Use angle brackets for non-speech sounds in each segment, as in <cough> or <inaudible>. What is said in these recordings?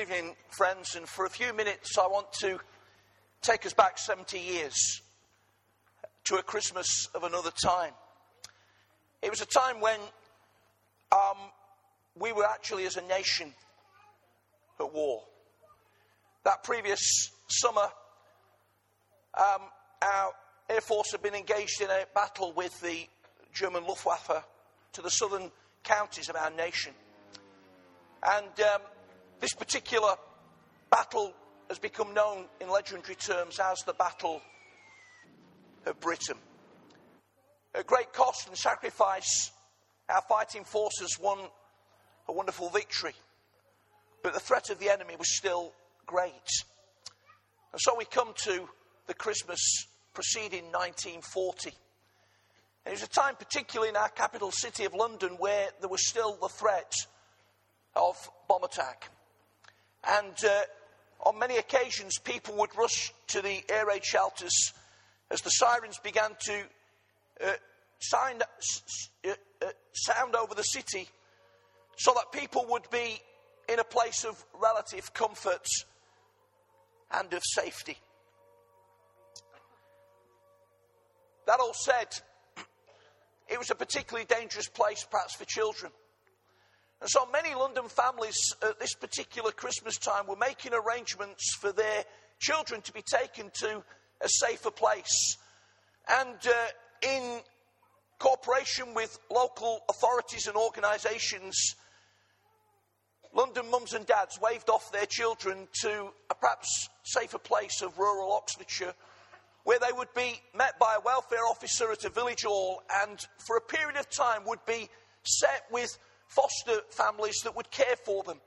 Evening, friends, and for a few minutes I want to take us back 70 years to a Christmas of another time. It was a time when um, we were actually, as a nation, at war. That previous summer, um, our Air Force had been engaged in a battle with the German Luftwaffe to the southern counties of our nation. And um, this particular battle has become known in legendary terms as the Battle of Britain. At great cost and sacrifice, our fighting forces won a wonderful victory. But the threat of the enemy was still great. And so we come to the Christmas preceding 1940. And it was a time, particularly in our capital city of London, where there was still the threat of bomb attack. And uh, on many occasions, people would rush to the air raid shelters as the sirens began to uh, uh, uh, sound over the city so that people would be in a place of relative comfort and of safety. That all said, <clears throat> it was a particularly dangerous place, perhaps for children. And so many London families at this particular Christmas time were making arrangements for their children to be taken to a safer place. And uh, in cooperation with local authorities and organisations, London mums and dads waved off their children to a perhaps safer place of rural Oxfordshire where they would be met by a welfare officer at a village hall and for a period of time would be set with foster families that would care for them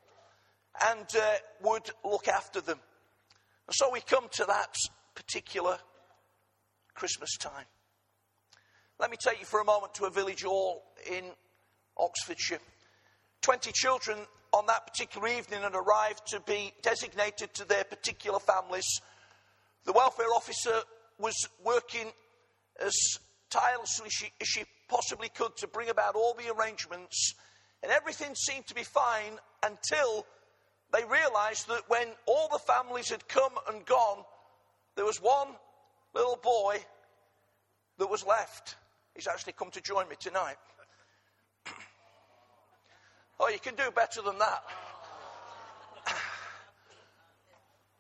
and uh, would look after them. And so we come to that particular Christmas time. Let me take you for a moment to a village hall in Oxfordshire. 20 children on that particular evening had arrived to be designated to their particular families. The welfare officer was working as tirelessly as she possibly could to bring about all the arrangements and everything seemed to be fine until they realized that when all the families had come and gone, there was one little boy that was left. He's actually come to join me tonight. <clears throat> oh, you can do better than that. <clears throat>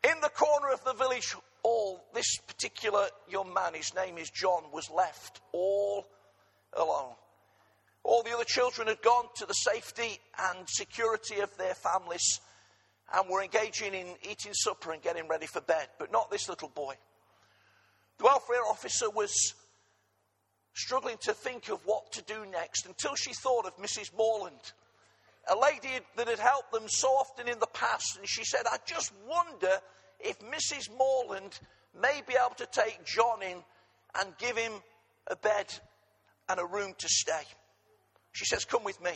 In the corner of the village hall, this particular young man, his name is John, was left all alone. The children had gone to the safety and security of their families and were engaging in eating supper and getting ready for bed, but not this little boy. The welfare officer was struggling to think of what to do next until she thought of Mrs. Morland, a lady that had helped them so often in the past. And she said, I just wonder if Mrs. Morland may be able to take John in and give him a bed and a room to stay. She says, Come with me.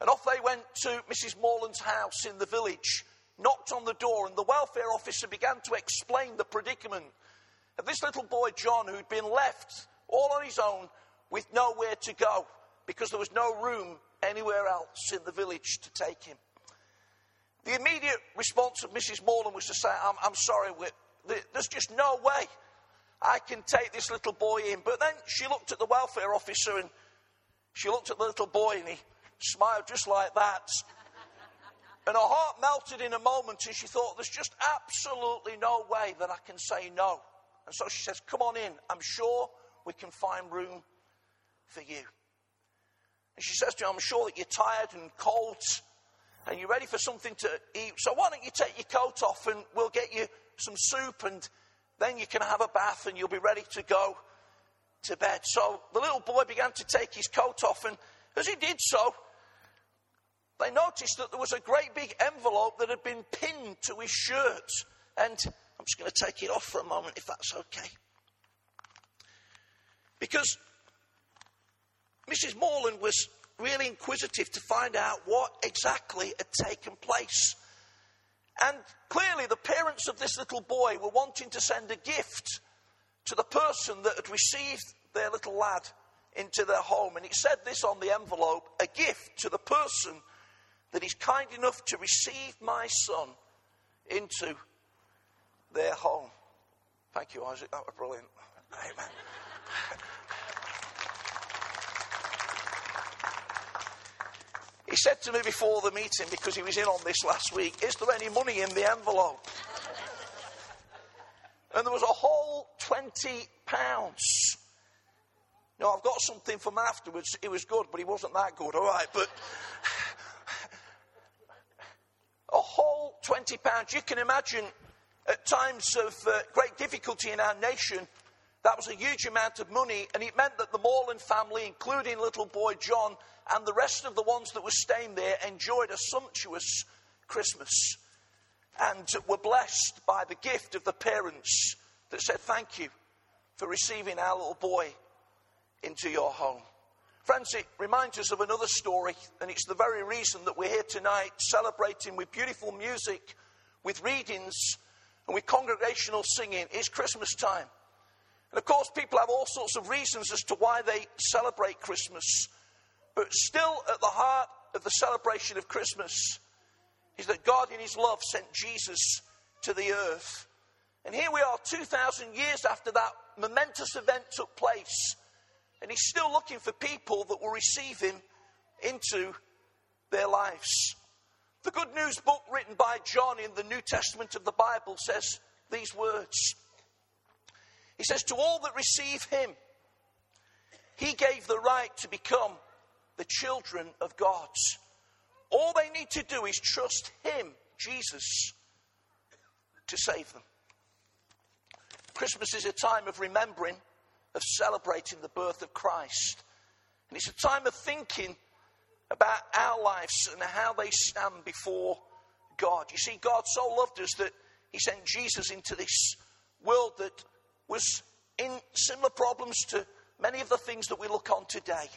And off they went to Mrs. Morland's house in the village, knocked on the door, and the welfare officer began to explain the predicament of this little boy, John, who'd been left all on his own with nowhere to go because there was no room anywhere else in the village to take him. The immediate response of Mrs. Morland was to say, I'm, I'm sorry, there's just no way I can take this little boy in. But then she looked at the welfare officer and she looked at the little boy and he smiled just like that. And her heart melted in a moment and she thought, there's just absolutely no way that I can say no. And so she says, Come on in. I'm sure we can find room for you. And she says to him, I'm sure that you're tired and cold and you're ready for something to eat. So why don't you take your coat off and we'll get you some soup and then you can have a bath and you'll be ready to go to bed. So the little boy began to take his coat off, and as he did so, they noticed that there was a great big envelope that had been pinned to his shirt. And I'm just going to take it off for a moment, if that's okay. Because Mrs. Morland was really inquisitive to find out what exactly had taken place. And clearly, the parents of this little boy were wanting to send a gift to the person that had received their little lad into their home. And it said this on the envelope a gift to the person that is kind enough to receive my son into their home. Thank you, Isaac. That was brilliant. Amen. <laughs> He said to me before the meeting, because he was in on this last week, Is there any money in the envelope? And there was a whole 20 pounds. No, I've got something from afterwards. It was good, but he wasn't that good, all right. But a whole 20 pounds. You can imagine at times of uh, great difficulty in our nation, that was a huge amount of money, and it meant that the Morland family, including little boy John and the rest of the ones that were staying there, enjoyed a sumptuous Christmas and were blessed by the gift of the parents that said, Thank you for receiving our little boy into your home. Friends, it reminds us of another story, and it's the very reason that we're here tonight celebrating with beautiful music, with readings, and with congregational singing. It's Christmas time. And of course, people have all sorts of reasons as to why they celebrate Christmas. But still, at the heart of the celebration of Christmas is that God, in His love, sent Jesus to the earth. And here we are, 2,000 years after that momentous event took place. And He's still looking for people that will receive Him into their lives. The Good News book written by John in the New Testament of the Bible says these words he says, To all that receive him, he gave the right to become the children of God. All they need to do is trust him, Jesus, to save them. Christmas is a time of remembering, of celebrating the birth of Christ. And it's a time of thinking about our lives and how they stand before God. You see, God so loved us that He sent Jesus into this world that was in similar problems to many of the things that we look on today.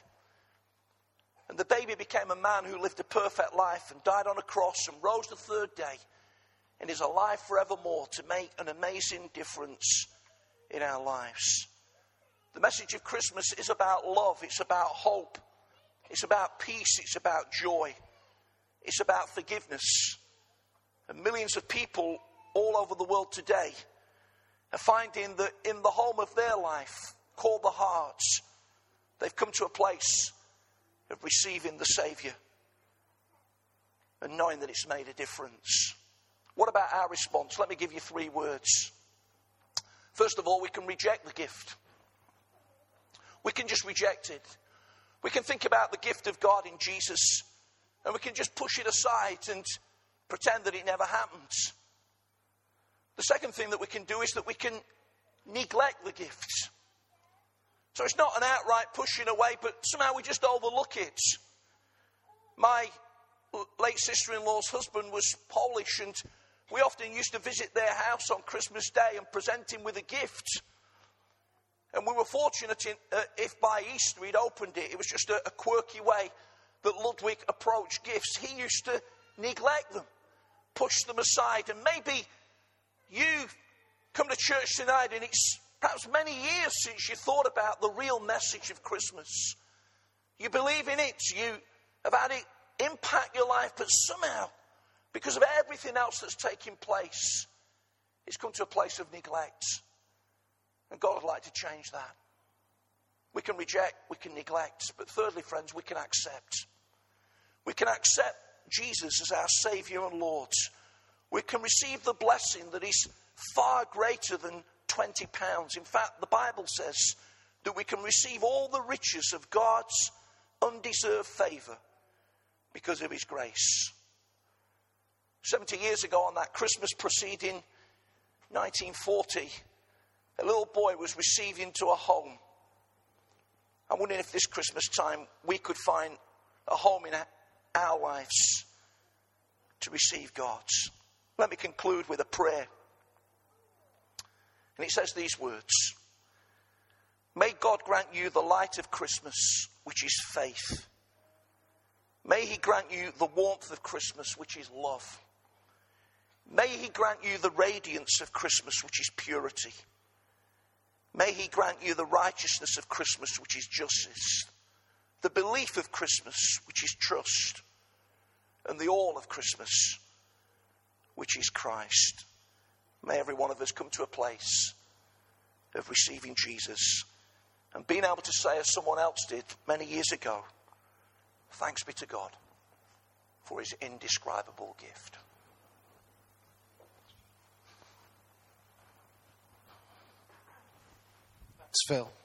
And the baby became a man who lived a perfect life and died on a cross and rose the third day and is alive forevermore to make an amazing difference in our lives. The message of Christmas is about love, it's about hope, it's about peace, it's about joy, it's about forgiveness. And millions of people all over the world today are finding that in the home of their life, called the hearts, they've come to a place of receiving the Saviour and knowing that it's made a difference. What about our response? Let me give you three words. First of all, we can reject the gift. We can just reject it. We can think about the gift of God in Jesus and we can just push it aside and pretend that it never happens. The second thing that we can do is that we can neglect the gifts. So it's not an outright pushing away, but somehow we just overlook it. My late sister in law's husband was Polish, and we often used to visit their house on Christmas Day and present him with a gift. And we were fortunate in, uh, if by Easter he'd opened it. It was just a, a quirky way that Ludwig approached gifts. He used to neglect them, push them aside, and maybe you come to church tonight and it's perhaps many years since you thought about the real message of Christmas. You believe in it, you have had it impact your life, but somehow, because of everything else that's taking place, it's come to a place of neglect. And God would like to change that. We can reject, we can neglect, but thirdly, friends, we can accept. We can accept Jesus as our Savior and Lord we can receive the blessing that is far greater than 20 pounds. In fact, the Bible says that we can receive all the riches of God's undeserved favor because of his grace. 70 years ago, on that Christmas preceding 1940, a little boy was received into a home. I'm wondering if this Christmas time we could find a home in our lives to receive God's. Let me conclude with a prayer. And it says these words May God grant you the light of Christmas, which is faith. May He grant you the warmth of Christmas, which is love. May He grant you the radiance of Christmas, which is purity. May He grant you the righteousness of Christmas, which is justice. The belief of Christmas, which is trust and the all of Christmas, which is Christ. May every one of us come to a place of receiving Jesus and being able to say, as someone else did many years ago, thanks be to God for his indescribable gift. Phil.